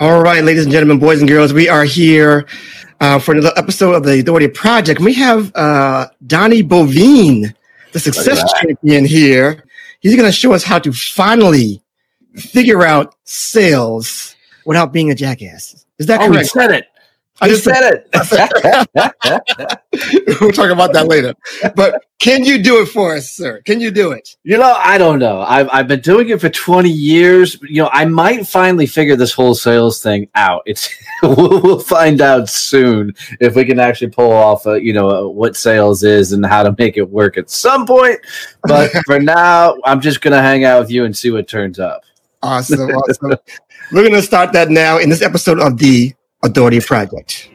All right, ladies and gentlemen, boys and girls, we are here uh, for another episode of the Authority Project. We have uh, Donnie Boivin, the success champion here. He's going to show us how to finally figure out sales without being a jackass. Is that oh, correct? Said it. I just said it. we'll talk about that later. But can you do it for us, sir? Can you do it? You know, I don't know. I've, I've been doing it for 20 years. You know, I might finally figure this whole sales thing out. It's we'll, we'll find out soon if we can actually pull off, uh, you know, uh, what sales is and how to make it work at some point. But for now, I'm just going to hang out with you and see what turns up. Awesome, awesome. We're going to start that now in this episode of the Authority Project.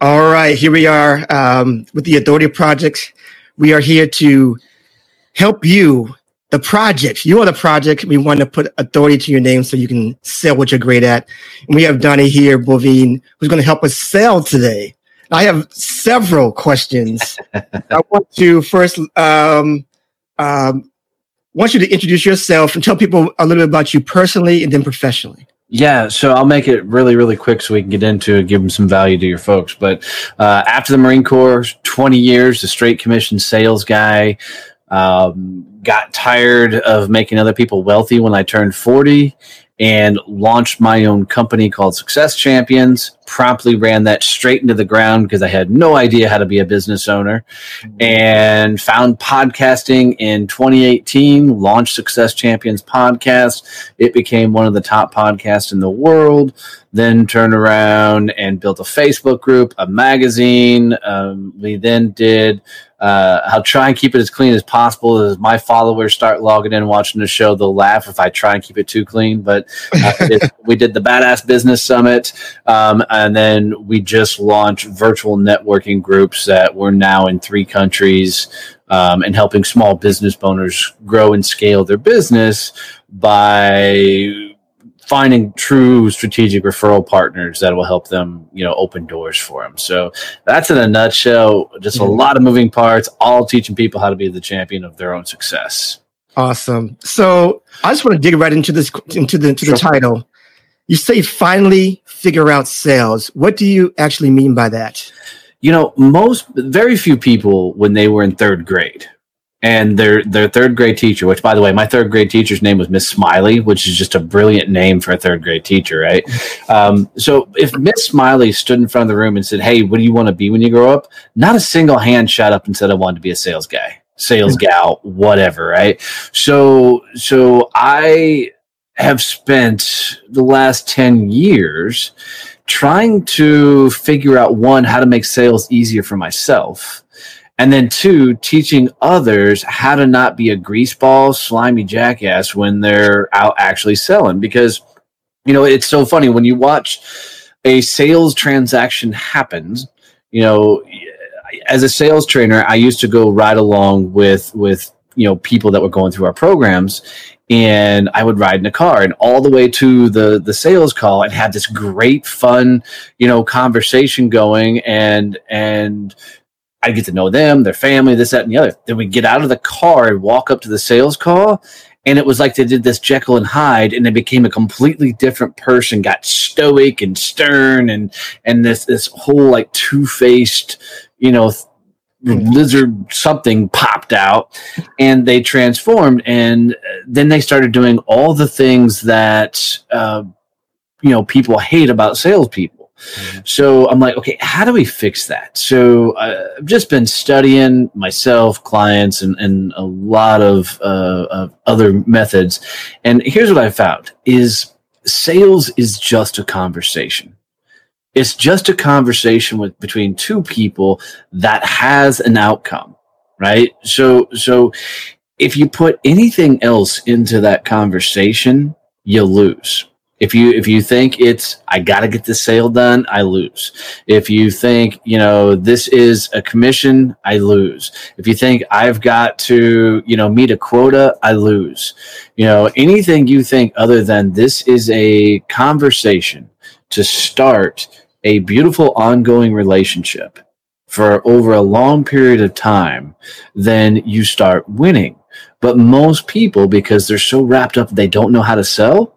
All right, here we are um, with the Authority Project. We are here to help you, the project. You are the project. We want to put authority to your name so you can sell what you're great at. And we have Donnie here, Boivin, who's going to help us sell today. I have several questions. I want to first um, um, want you to introduce yourself and tell people a little bit about you personally and then professionally. Yeah, so I'll make it really, really quick so we can get into it, give them some value to your folks. But uh, after the Marine Corps, 20 years, a straight commission sales guy, um, got tired of making other people wealthy when I turned 40 and launched my own company called Success Champions. Promptly ran that straight into the ground because I had no idea how to be a business owner and found podcasting in 2018, launched Success Champions podcast. It became one of the top podcasts in the world. Then turned around and built a Facebook group, a magazine. Um, we then did uh, I'll try and keep it as clean as possible. As my followers start logging in watching the show, they'll laugh if I try and keep it too clean. But uh, it, we did the Badass Business Summit, um, and then we just launched virtual networking groups that we're now in three countries um, and helping small business owners grow and scale their business by finding true strategic referral partners that will help them, you know, open doors for them. So that's in a nutshell, just a mm-hmm. lot of moving parts, all teaching people how to be the champion of their own success. Awesome. So I just want to dig right into this into the into the Sure. title. You say finally figure out sales. What do you actually mean by that? You know, most very few people when they were in third grade and their their third grade teacher, which by the way, my third grade teacher's name was Miss Smiley, which is just a brilliant name for a third grade teacher, right? Um, so if Miss Smiley stood in front of the room and said, Hey, what do you want to be when you grow up? Not a single hand shot up and said I wanted to be a sales guy, sales gal, whatever, right? So so I have spent the last 10 years trying to figure out one how to make sales easier for myself and then two teaching others how to not be a greaseball slimy jackass when they're out actually selling. Because you know it's so funny when you watch a sales transaction happens you know as a sales trainer i used to go right along with with you know people that were going through our programs and I would ride in a car and all the way to the the sales call and have this great fun, you know, conversation going and and I get to know them, their family, this, that, and the other. Then we get out of the car and walk up to the sales call. And it was like they did this Jekyll and Hyde and they became a completely different person, got stoic and stern and and this this whole like two-faced, you know, lizard something popped out and they transformed and then they started doing all the things that uh, you know people hate about salespeople so i'm like okay how do we fix that? So uh, i've just been studying myself clients and, and a lot of, uh, of other methods. And here's what i found is sales is just a conversation. It's just a conversation with between two people that has an outcome right? So so if you put anything else into that conversation you lose If you if you think it's I got to get this sale done, I lose. If you think you know this is a commission, I lose. If you think I've got to you know meet a quota, I lose. You know anything you think other than this is a conversation to start a beautiful ongoing relationship for over a long period of time, then you start winning. But most people, because they're so wrapped up, they don't know how to sell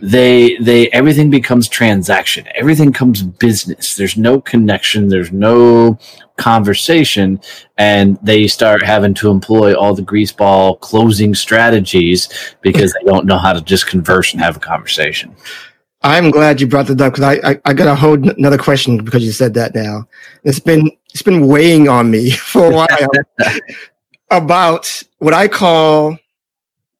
they they everything becomes transaction. Everything comes business. There's no connection. There's no conversation. And they start having to employ all the greaseball closing strategies because they don't know how to just converse and have a conversation. I'm glad you brought that up because I, I, I got a whole n- another question because you said that now. It's been it's been weighing on me for a while about what i call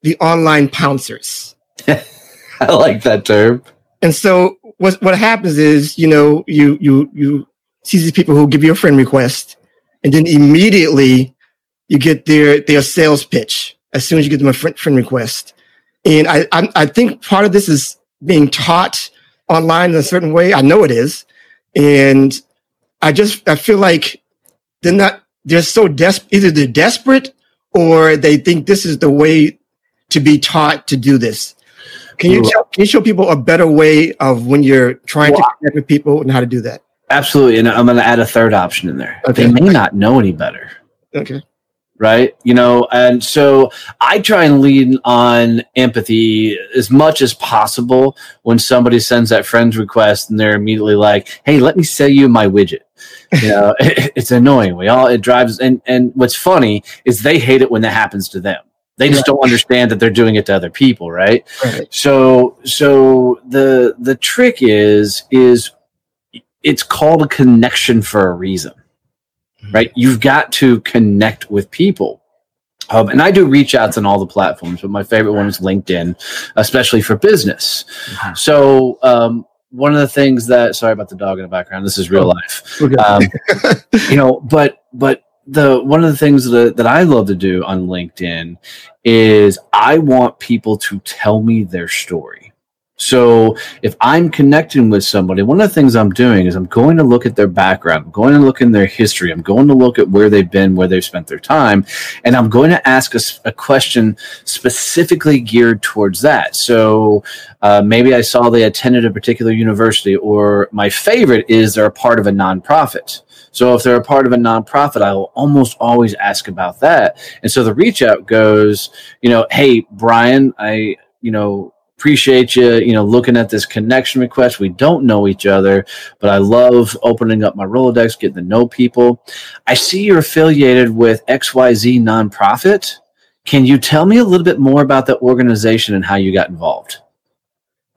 the online pouncers I like that term. And so what what happens is, you know, you you you see these people who give you a friend request, and then immediately you get their their sales pitch as soon as you get them a friend, friend request. And I, I I think part of this is being taught online in a certain way. I know it is, and I just I feel like they're not they're so desperate. Either they're desperate or they think this is the way to be taught to do this. Can you tell, can you show people a better way of when you're trying well, to connect with people and how to do that? Absolutely, and I'm going to add a third option in there. Okay. They may not know any better. Okay. Right, you know, and so I try and lean on empathy as much as possible when somebody sends that friend's request and they're immediately like, "Hey, let me sell you my widget." You know, it, it's annoying. We all it drives, and and what's funny is they hate it when that happens to them they just don't understand that they're doing it to other people, right? right? So so the the trick is is it's called a connection for a reason. Mm-hmm. Right? You've got to connect with people. Um, and I do reach outs on all the platforms, but my favorite one is LinkedIn, especially for business. Mm-hmm. So um, one of the things that sorry about the dog in the background. This is real oh, life. Um, you know, but but the one of the things that, that I love to do on LinkedIn is I want people to tell me their story. So if I'm connecting with somebody, one of the things I'm doing is I'm going to look at their background, I'm going to look in their history, I'm going to look at where they've been, where they've spent their time, and I'm going to ask a, a question specifically geared towards that. So uh, maybe I saw they attended a particular university, or my favorite is they're a part of a nonprofit. So if they're a part of a nonprofit, I will almost always ask about that. And so the reach out goes, you know, hey, Brian, I, you know, appreciate you, you know, looking at this connection request. We don't know each other, but I love opening up my Rolodex, getting to know people. I see you're affiliated with XYZ nonprofit. Can you tell me a little bit more about that organization and how you got involved?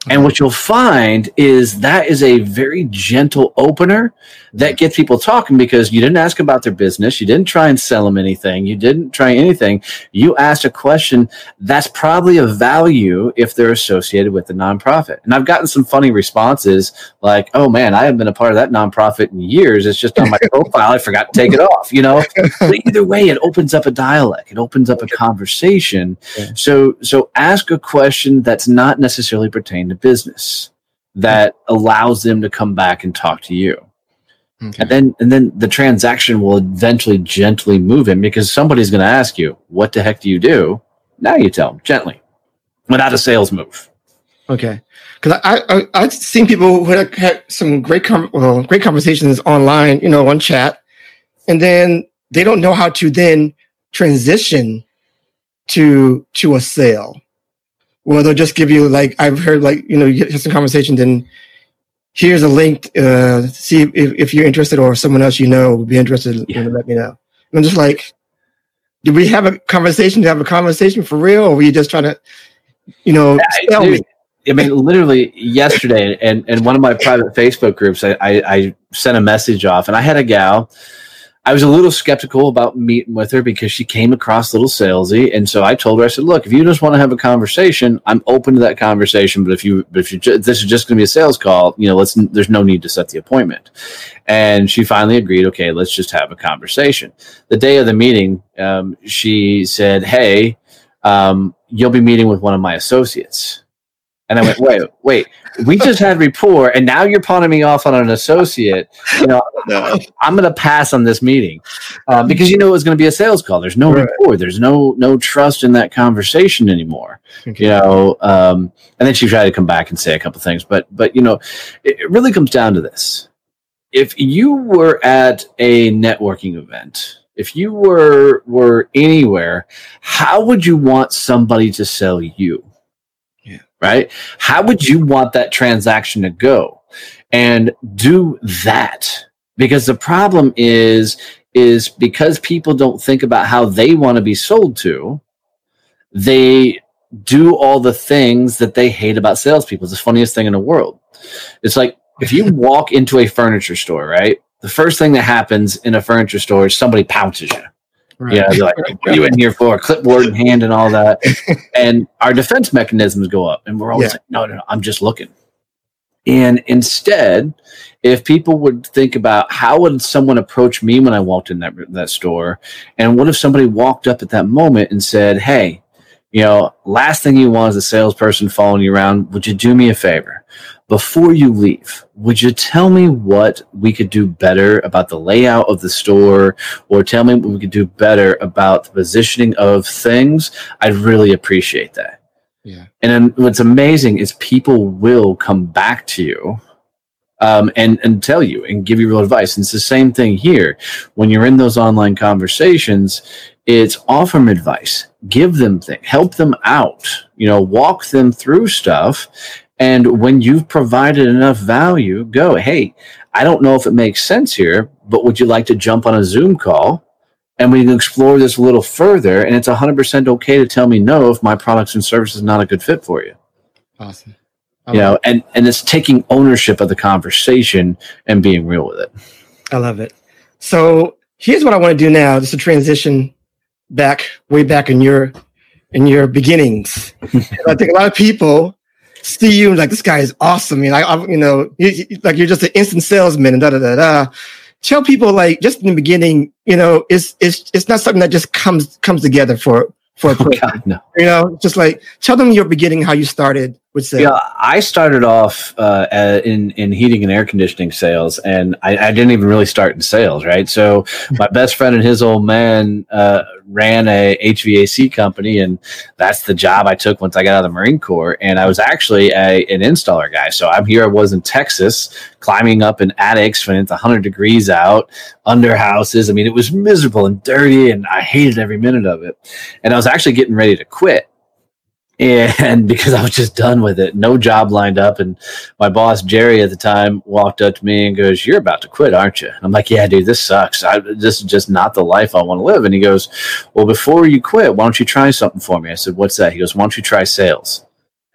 And what you'll find is that is a very gentle opener that gets people talking because you didn't ask about their business. You didn't try and sell them anything. You didn't try anything. You asked a question that's probably of value if they're associated with the nonprofit. And I've gotten some funny responses like, oh man, I haven't been a part of that nonprofit in years. It's just on my profile. I forgot to take it off, you know? But either way, it opens up a dialect. It opens up a conversation. So, so ask a question that's not necessarily pertaining to business that allows them to come back and talk to you. Okay. And then and then the transaction will eventually gently move him because somebody's going to ask you, "What the heck do you do?" Now you tell them gently, without a sales move. Okay, because I, I I've seen people who had, had some great com- well, great conversations online, you know, on chat, and then they don't know how to then transition to to a sale. Well, they'll just give you like I've heard like you know you get some conversation, then here's a link. Uh, see if, if you're interested or someone else you know would be interested. Yeah. You know, let me know. And I'm just like, do we have a conversation to have a conversation for real, or were you just trying to, you know, tell me? I mean, literally yesterday, and and one of my private Facebook groups, I, I, I sent a message off, and I had a gal I was a little skeptical about meeting with her because she came across a little salesy, and so I told her, I said, "Look, if you just want to have a conversation, I'm open to that conversation. But if you, but if you, this is just going to be a sales call, you know, let's. There's no need to set the appointment." And she finally agreed. Okay, let's just have a conversation. The day of the meeting, um, she said, "Hey, um, you'll be meeting with one of my associates." And I went, wait, wait, we just had rapport, and now you're pawning me off on an associate. You know, no. I'm going to pass on this meeting uh, because you know it was going to be a sales call. There's no right. rapport. There's no no trust in that conversation anymore. Okay. You know, um, and then she tried to come back and say a couple things, but but you know, it, it really comes down to this: if you were at a networking event if you were were anywhere how would you want somebody to sell you right? How would you want that transaction to go? And do that. Because the problem is, is because people don't think about how they want to be sold to, they do all the things that they hate about salespeople. It's the funniest thing in the world. It's like if you walk into a furniture store, right? The first thing that happens in a furniture store is somebody pounces you. Right. Yeah, they're like, what are you in here for? Clipboard in hand and all that. and our defense mechanisms go up. And we're always yeah. like, no, no, no, I'm just looking. And instead, if people would think about how would someone approach me when I walked in that, that store? And what if somebody walked up at that moment and said, Hey, you know, last thing you want is a salesperson following you around. Would you do me a favor? before you leave, would you tell me what we could do better about the layout of the store or tell me what we could do better about the positioning of things? I'd really appreciate that. Yeah. And then what's amazing is people will come back to you um, and, and tell you and give you real advice. And it's the same thing here. When you're in those online conversations, it's offer them advice, give them things, help them out, you know, walk them through stuff and when you've provided enough value, go, hey, I don't know if it makes sense here, but would you like to jump on a Zoom call and we can explore this a little further? And it's 100% okay to tell me no if my products and services is not a good fit for you. Awesome. I you know, it. and, and it's taking ownership of the conversation and being real with it. I love it. So here's what I want to do now, just to transition back way back in your in your beginnings. I think a lot of people see you like this guy is awesome. You know, I, you know, you, like you're just an instant salesman and da da da da. Tell people like just in the beginning, you know, it's it's it's not something that just comes comes together for for a oh, God, no. You know, just like tell them your beginning, how you started with sales. Yeah, I started off uh, in in heating and air conditioning sales, and I, I, didn't even really start in sales, right? So my best friend and his old man uh, ran a HVAC company, and that's the job I took once I got out of the Marine Corps. And I was actually a, an installer guy. So I'm here. I was in Texas, climbing up in attics when it's 100 degrees out, under houses. I mean, it was miserable and dirty, and I hated every minute of it. And I was actually getting ready to quit and because I was just done with it, no job lined up. And my boss Jerry at the time walked up to me and goes, "You're about to quit, aren't you?" I'm like, "Yeah, dude, this sucks. I, this is just not the life I want to live." And he goes, "Well, before you quit, why don't you try something for me?" I said, "What's that?" He goes, "Why don't you try sales?"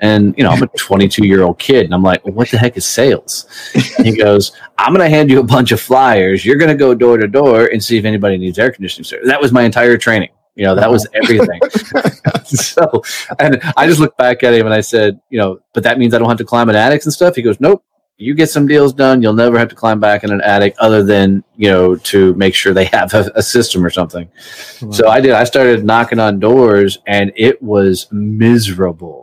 And you know, I'm a 22 year old kid, and I'm like, well, "What the heck is sales?" And he goes, "I'm going to hand you a bunch of flyers. You're going to go door to door and see if anybody needs air conditioning service." That was my entire training. You know, that was everything. so, and I just looked back at him and I said, you know, but that means I don't have to climb in attics and stuff. He goes, nope. You get some deals done, you'll never have to climb back in an attic other than, you know, to make sure they have a, a system or something. Wow. So I did. I started knocking on doors and it was miserable.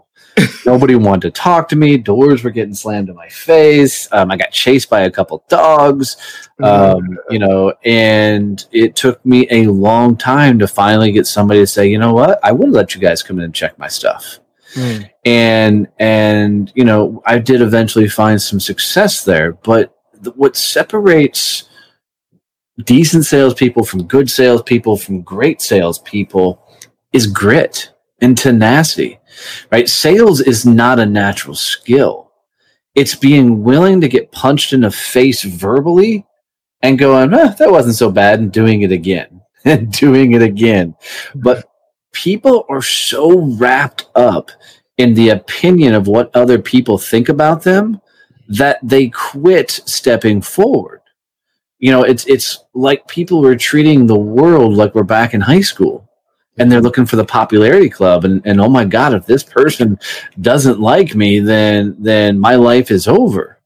Nobody wanted to talk to me. Doors were getting slammed in my face. Um, I got chased by a couple dogs, um, you know, and it took me a long time to finally get somebody to say, you know what, I would let you guys come in and check my stuff. Mm. And and you know, I did eventually find some success there, but the, what separates decent salespeople from good salespeople from great salespeople is grit and tenacity right? Sales is not a natural skill. It's being willing to get punched in the face verbally and going, eh, that wasn't so bad, and doing it again and doing it again. But people are so wrapped up in the opinion of what other people think about them that they quit stepping forward. You know, it's it's like people are treating the world like we're back in high school and they're looking for the popularity club and, and oh my god if this person doesn't like me then then my life is over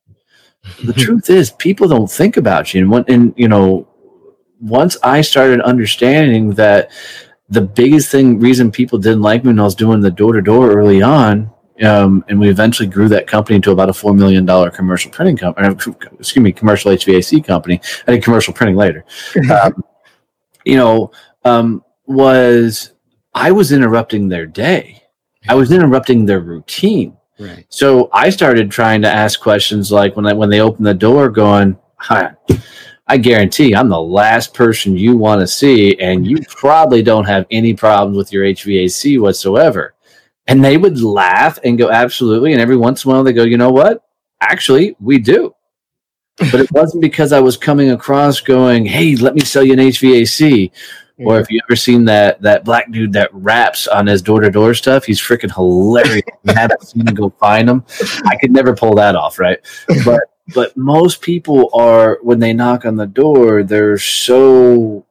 the truth is people don't think about you and when and you know once i started understanding that the biggest thing reason people didn't like me when i was doing the door to door early on Um, and we eventually grew that company to about a four million dollar commercial printing company. Excuse me, commercial HVAC company. I did commercial printing later. um, you know, um, was I was interrupting their day. I was interrupting their routine. Right. So I started trying to ask questions like when I, when they opened the door, going, "Hi, I guarantee I'm the last person you want to see, and you probably don't have any problems with your HVAC whatsoever." And they would laugh and go, "Absolutely." And every once in a while, they go, "You know what? Actually, we do." but it wasn't because I was coming across going, "Hey, let me sell you an HVAC," or if you ever seen that that black dude that raps on his door to door stuff, he's freaking hilarious. you haven't seen him, go find him. I could never pull that off, right? But but most people are when they knock on the door, they're so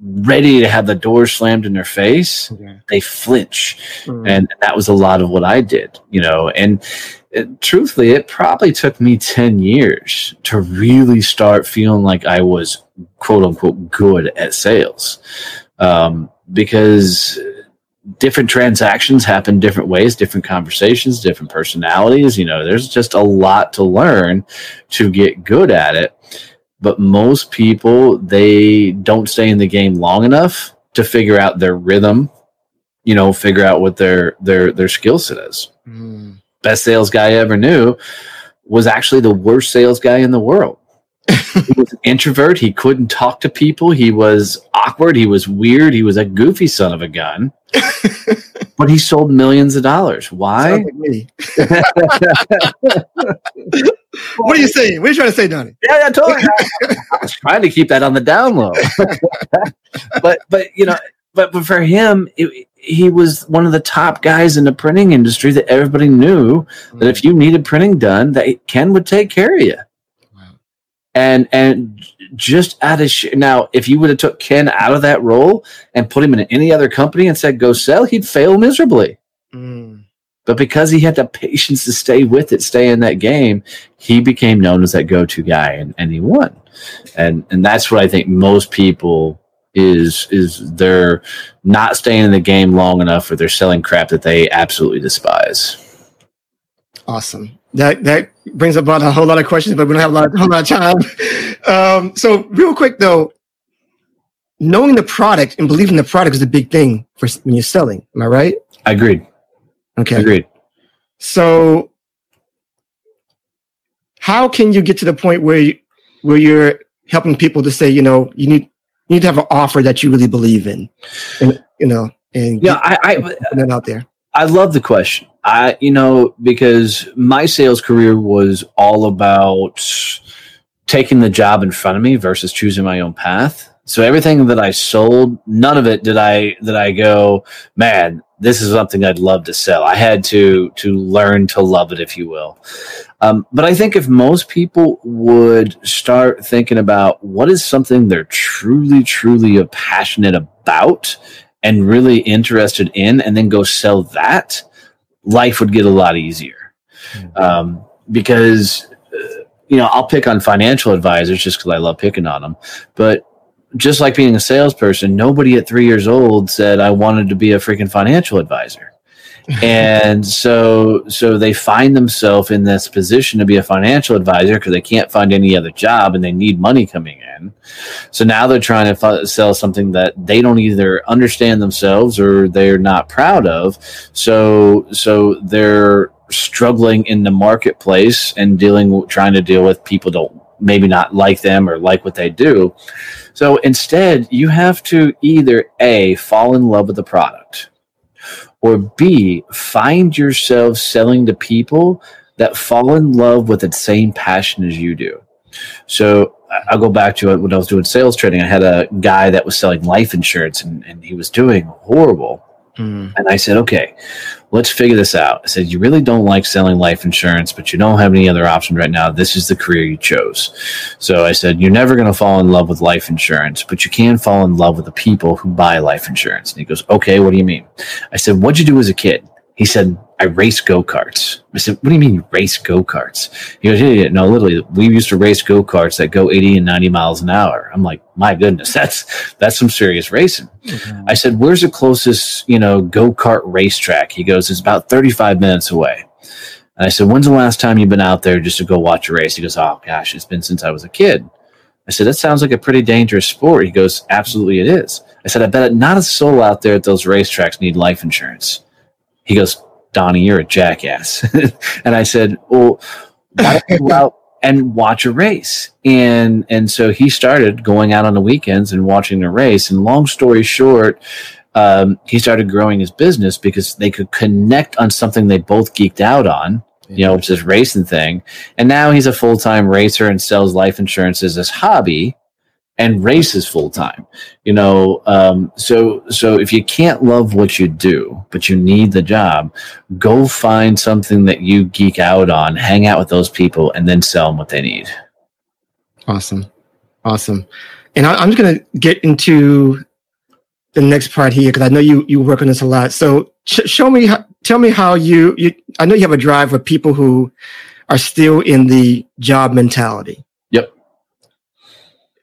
ready to have the door slammed in their face Okay. they flinch Mm. and that was a lot of what i did you know and it, truthfully it probably took me 10 years to really start feeling like i was quote unquote good at sales. Um, because different transactions happen different ways different conversations different personalities you know there's just a lot to learn to get good at it. But most people they don't stay in the game long enough to figure out their rhythm you know figure out what their their their skill set is. Mm. best sales guy I ever knew was actually the worst sales guy in the world he was an introvert. He couldn't talk to people. He was awkward. He was weird. He was a goofy son of a gun. But he sold millions of dollars. Why? Like what are you saying? What are you trying to say, Donnie? Yeah, yeah, totally. I was trying to keep that on the down low, but but you know, but but for him, it, he was one of the top guys in the printing industry that everybody knew that if mm. you needed printing done, that Ken would take care of you. And and just out of sh- now, if you would have took Ken out of that role and put him in any other company and said go sell, he'd fail miserably. Mm. But because he had the patience to stay with it, stay in that game, he became known as that go-to guy, and, and he won. And and that's what I think most people is is they're not staying in the game long enough, or they're selling crap that they absolutely despise. Awesome. That that brings about a whole lot of questions, but we don't have a lot, whole lot of time. Um, so, real quick though, knowing the product and believing the product is a big thing for when you're selling. Am I right? I agreed. Okay. Agreed. So, how can you get to the point where you, where you're helping people to say, you know, you need you need to have an offer that you really believe in, and you know, and Yeah, I, I get that out there. I love the question. I, you know, because my sales career was all about taking the job in front of me versus choosing my own path. So everything that I sold, none of it did I did I go, man, this is something I'd love to sell. I had to to learn to love it, if you will. Um, but I think if most people would start thinking about what is something they're truly, truly passionate about and really interested in, and then go sell that, life would get a lot easier. Um, because, uh, you know, I'll pick on financial advisors just because I love picking on them. But just like being a salesperson, nobody at three years old said I wanted to be a freaking financial advisor. And so so they find themselves in this position to be a financial advisor because they can't find any other job and they need money coming in. So now they're trying to f- sell something that they don't either understand themselves or they're not proud of. So so they're struggling in the marketplace and dealing trying to deal with people don't maybe not like them or like what they do. So instead you have to either a fall in love with the product or B, find yourself selling to people that fall in love with the same passion as you do. So I- I'll go back to it when I was doing sales training. I had a guy that was selling life insurance and, and he was doing horrible. Mm. And I said, okay, let's figure this out. I said, you really don't like selling life insurance, but you don't have any other options right now. This is the career you chose. So I said, you're never going to fall in love with life insurance, but you can fall in love with the people who buy life insurance. And he goes, okay, what do you mean? I said, what'd you do as a kid? He said, I race go karts. I said, What do you mean you race go karts? He goes, yeah, yeah, no, literally, we used to race go karts that go 80 and 90 miles an hour. I'm like, My goodness, that's that's some serious racing. Mm-hmm. I said, Where's the closest, you know, go kart racetrack? He goes, It's about 35 minutes away. And I said, When's the last time you've been out there just to go watch a race? He goes, Oh gosh, it's been since I was a kid. I said, That sounds like a pretty dangerous sport. He goes, Absolutely, it is. I said, I bet not a soul out there at those racetracks need life insurance. He goes, Donnie, you're a jackass. and I said, Well, why don't you go out and watch a race? And and so he started going out on the weekends and watching the race. And long story short, um, he started growing his business because they could connect on something they both geeked out on you know, which is racing thing. And now he's a full time racer and sells life insurance as his hobby and races full time. You know, um, so so if you can't love what you do, but you need the job, go find something that you geek out on, hang out with those people, and then sell them what they need. Awesome, awesome. And I, am just gonna get into the next part here because I know you you work on this a lot. So sh- show me, how, tell me how you you. I know you have a drive for people who are still in the job mentality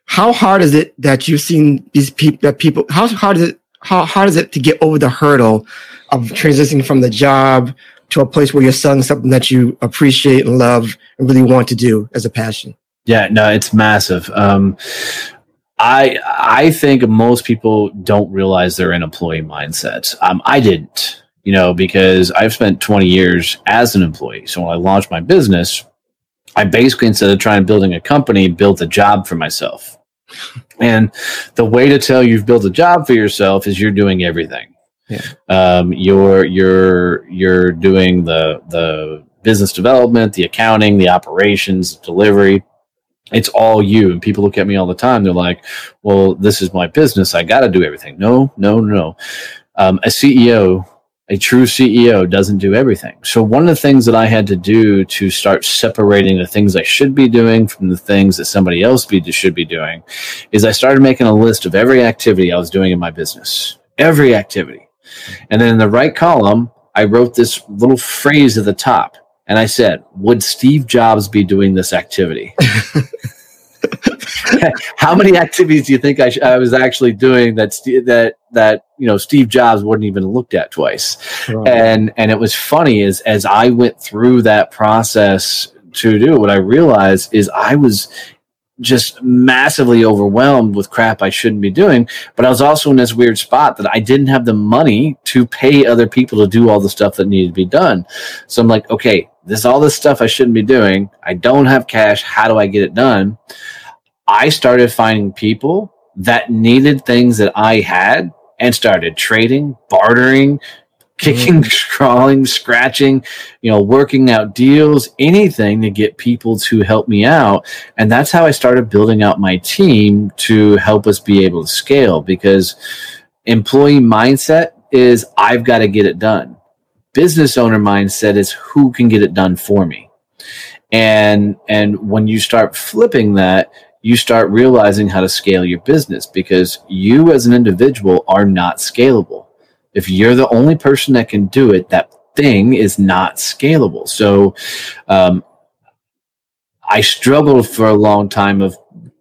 how hard is it that you've seen these people that people how hard is it how hard is it to get over the hurdle of transitioning from the job to a place where you're selling something that you appreciate and love and really want to do as a passion? Yeah no it's massive. Um, i i think most people don't realize they're in employee mindset. Um, i didn't you know because i've spent 20 years as an employee. So when i launched my business I basically, instead of trying building a company, built a job for myself. And the way to tell you've built a job for yourself is you're doing everything. Yeah. Um, you're you're you're doing the the business development, the accounting, the operations, delivery. It's all you. And people look at me all the time. They're like, "Well, this is my business. I got to do everything." No, no, no. Um, a CEO a true CEO doesn't do everything. So one of the things that I had to do to start separating the things I should be doing from the things that somebody else be, should be doing is I started making a list of every activity I was doing in my business. Every activity. And then in the right column, I wrote this little phrase at the top. And I said, would Steve Jobs be doing this activity? how many activities do you think I, sh- I was actually doing that st- that that you know Steve Jobs wouldn't even looked at twice? Right. And and it was funny as as I went through that process to do what I realized is I was just massively overwhelmed with crap I shouldn't be doing. But I was also in this weird spot that I didn't have the money to pay other people to do all the stuff that needed to be done. So I'm like, okay, this all this stuff I shouldn't be doing. I don't have cash. How do I get it done? I started finding people that needed things that I had and started trading, bartering, kicking, mm. crawling, scratching, you know, working out deals, anything to get people to help me out. And that's how I started building out my team to help us be able to scale because employee mindset is I've got to get it done. Business owner mindset is who can get it done for me. And and when you start flipping that, you start realizing how to scale your business because you as an individual are not scalable. If you're the only person that can do it, that thing is not scalable. So, um, I struggled for a long time of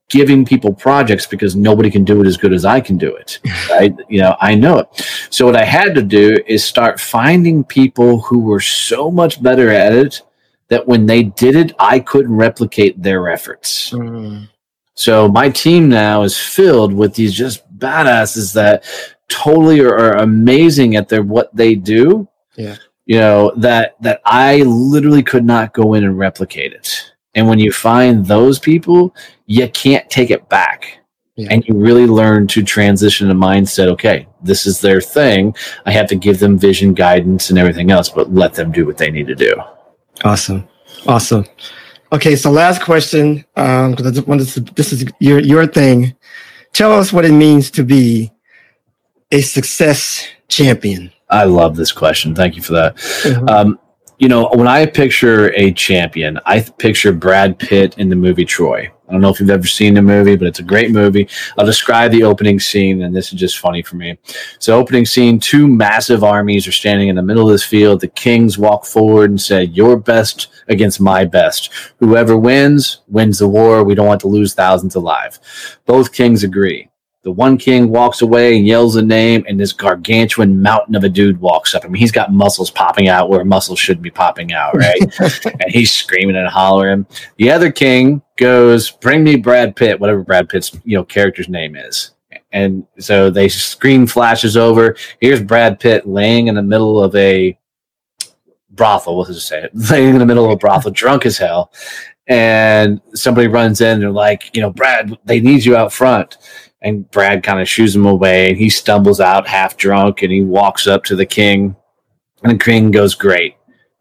giving people projects because nobody can do it as good as I can do it. Right? you know, I know it. So what I had to do is start finding people who were so much better at it that when they did it, I couldn't replicate their efforts. Mm. So my team now is filled with these just badasses that totally are, are amazing at their what they do. Yeah. You know, that that I literally could not go in and replicate it. And when you find those people, you can't take it back. Yeah. And you really learn to transition a mindset. Okay, this is their thing. I have to give them vision, guidance, and everything else, but let them do what they need to do. Awesome. Awesome. Okay, so last question, because um, this, this is your your thing. Tell us what it means to be a success champion. I love this question. Thank you for that. Mm-hmm. Um, you know, when I picture a champion, I picture Brad Pitt in the movie Troy. Don't know if you've ever seen the movie, but it's a great movie. I'll describe the opening scene, and this is just funny for me. So, opening scene: two massive armies are standing in the middle of this field. The kings walk forward and say, "Your best against my best. Whoever wins wins the war. We don't want to lose thousands alive." Both kings agree. The one king walks away and yells a name, and this gargantuan mountain of a dude walks up. I mean, he's got muscles popping out where muscles should be popping out, right? and he's screaming and hollering. The other king goes, "Bring me Brad Pitt, whatever Brad Pitt's you know character's name is." And so they screen flashes over. Here's Brad Pitt laying in the middle of a brothel. What's it say? Laying in the middle of a brothel, drunk as hell. And somebody runs in. And they're like, you know, Brad, they need you out front and Brad kind of shoos him away and he stumbles out half drunk and he walks up to the king and the king goes, Great.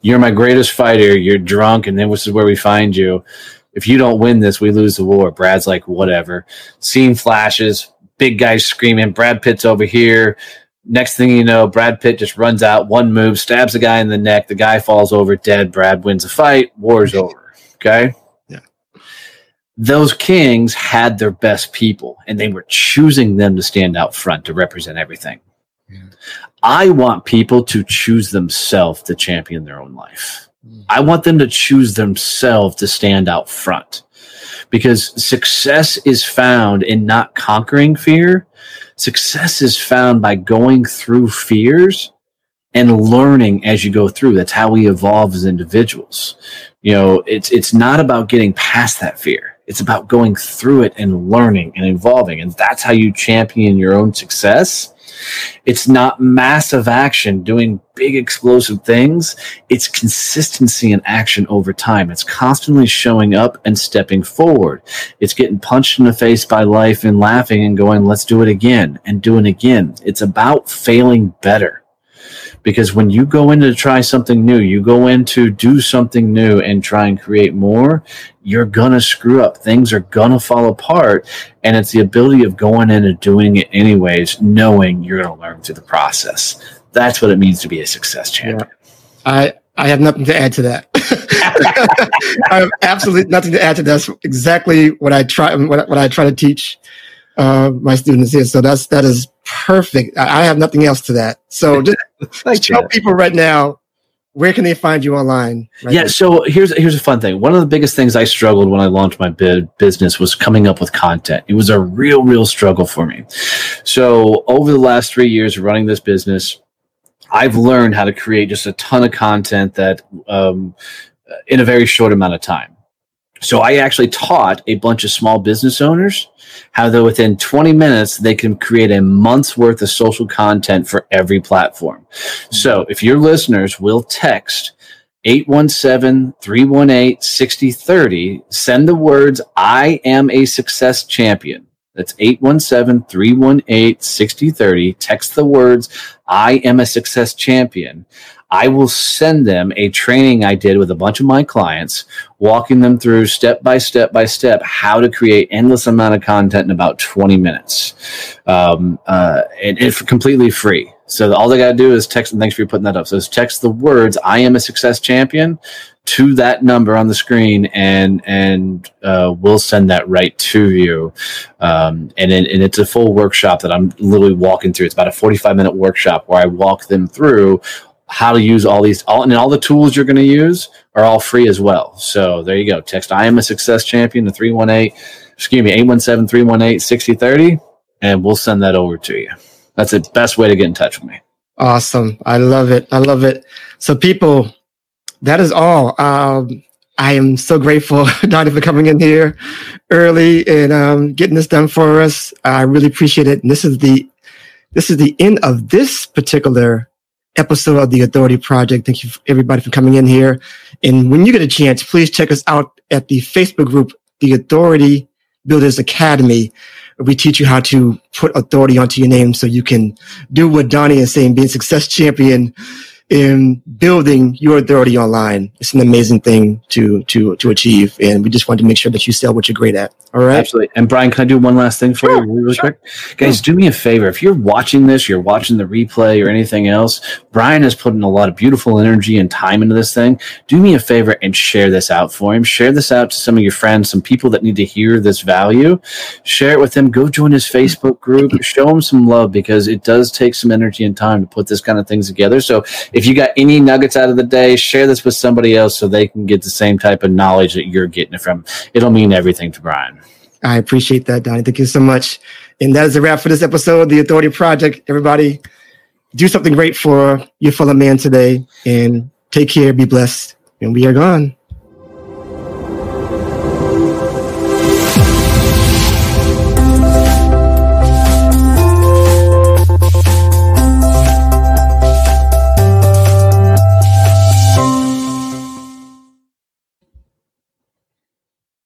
You're my greatest fighter. You're drunk and then this is where we find you. If you don't win this, we lose the war. Brad's like, whatever. Scene flashes, big guys screaming, Brad Pitt's over here. Next thing you know, Brad Pitt just runs out, one move, stabs the guy in the neck. The guy falls over dead. Brad wins the fight. War's over. Okay Yeah. those kings had their best people and they were choosing them to stand out front to represent everything. Yeah. I want people to choose themselves to champion their own life. I want them to choose themselves to stand out front because success is found in not conquering fear. Success is found by going through fears and learning as you go through. That's how we evolve as individuals. You know, it's it's not about getting past that fear it's about going through it and learning and evolving. And that's how you champion your own success. It's not massive action doing big explosive things. It's consistency and action over time. It's constantly showing up and stepping forward. It's getting punched in the face by life and laughing and going, let's do it again and doing again. It's about failing better because when you go in to try something new, you go in to do something new and try and create more, you're gonna screw up. Things are gonna fall apart. And it's the ability of going in and doing it anyways, knowing you're gonna learn through the process. That's what it means to be a success champion. Yeah. I I have nothing to add to that. I have absolutely nothing to add to that. That's exactly what I try what, what I try to teach uh, my students here. So that's that is perfect. I, I have nothing else to that. So just tell people right now where can they find you online? Right yeah, so here's here's a fun thing. One of the biggest things I struggled when I launched my bid business was coming up with content. It was a real, real struggle for me. So over the last three years running this business, I've learned how to create just a ton of content that um, in a very short amount of time. So I actually taught a bunch of small business owners how that within 20 minutes they can create a month's worth of social content for every platform. Mm-hmm. So if your listeners will text 817-318-6030, send the words I am a success champion. That's 817-318-6030. Text the words I am a success champion. I will send them a training I did with a bunch of my clients, walking them through step by step by step how to create endless amount of content in about 20 minutes. Um, uh, and it's completely free. So all they got to do is text, and thanks for putting that up. So it's text the words, I am a success champion to that number on the screen and, and, uh, we'll send that right to you. Um, and, and it's a full workshop that I'm literally walking through. It's about a 45 minute workshop where I walk them through how to use all these all and all the tools you're going to use are all free as well. So there you go. Text I am a success champion to 318 excuse me 817-318-6030 and we'll send that over to you. That's the best way to get in touch with me. Awesome. I love it. I love it. So people, that is all. Um, I am so grateful, Donnie, for coming in here early and um, getting this done for us. I really appreciate it. And this is the this is the end of this particular episode of the Authority Project. Thank you everybody for coming in here. And when you get a chance, please check us out at the Facebook group, the Authority Builders Academy. We teach you how to put authority onto your name so you can do what Donnie is saying, being success champion in building your authority online. It's an amazing thing to to to achieve, and we just want to make sure that you sell what you're great at. All right. Absolutely. And Brian, can I do one last thing for sure, you, really sure. quick? Guys, do me a favor. If you're watching this, you're watching the replay or anything else, Brian has put in a lot of beautiful energy and time into this thing. Do me a favor and share this out for him. Share this out to some of your friends, some people that need to hear this value. Share it with them. Go join his Facebook group. Show him some love because it does take some energy and time to put this kind of things together. So if you got any nuggets out of the day, share this with somebody else so they can get the same type of knowledge that you're getting it from. It'll mean everything to Brian. I appreciate that, Donnie. Thank you so much. And that is a wrap for this episode, of The Authority Project. Everybody, do something great for your fellow man today and take care, be blessed, and we are gone.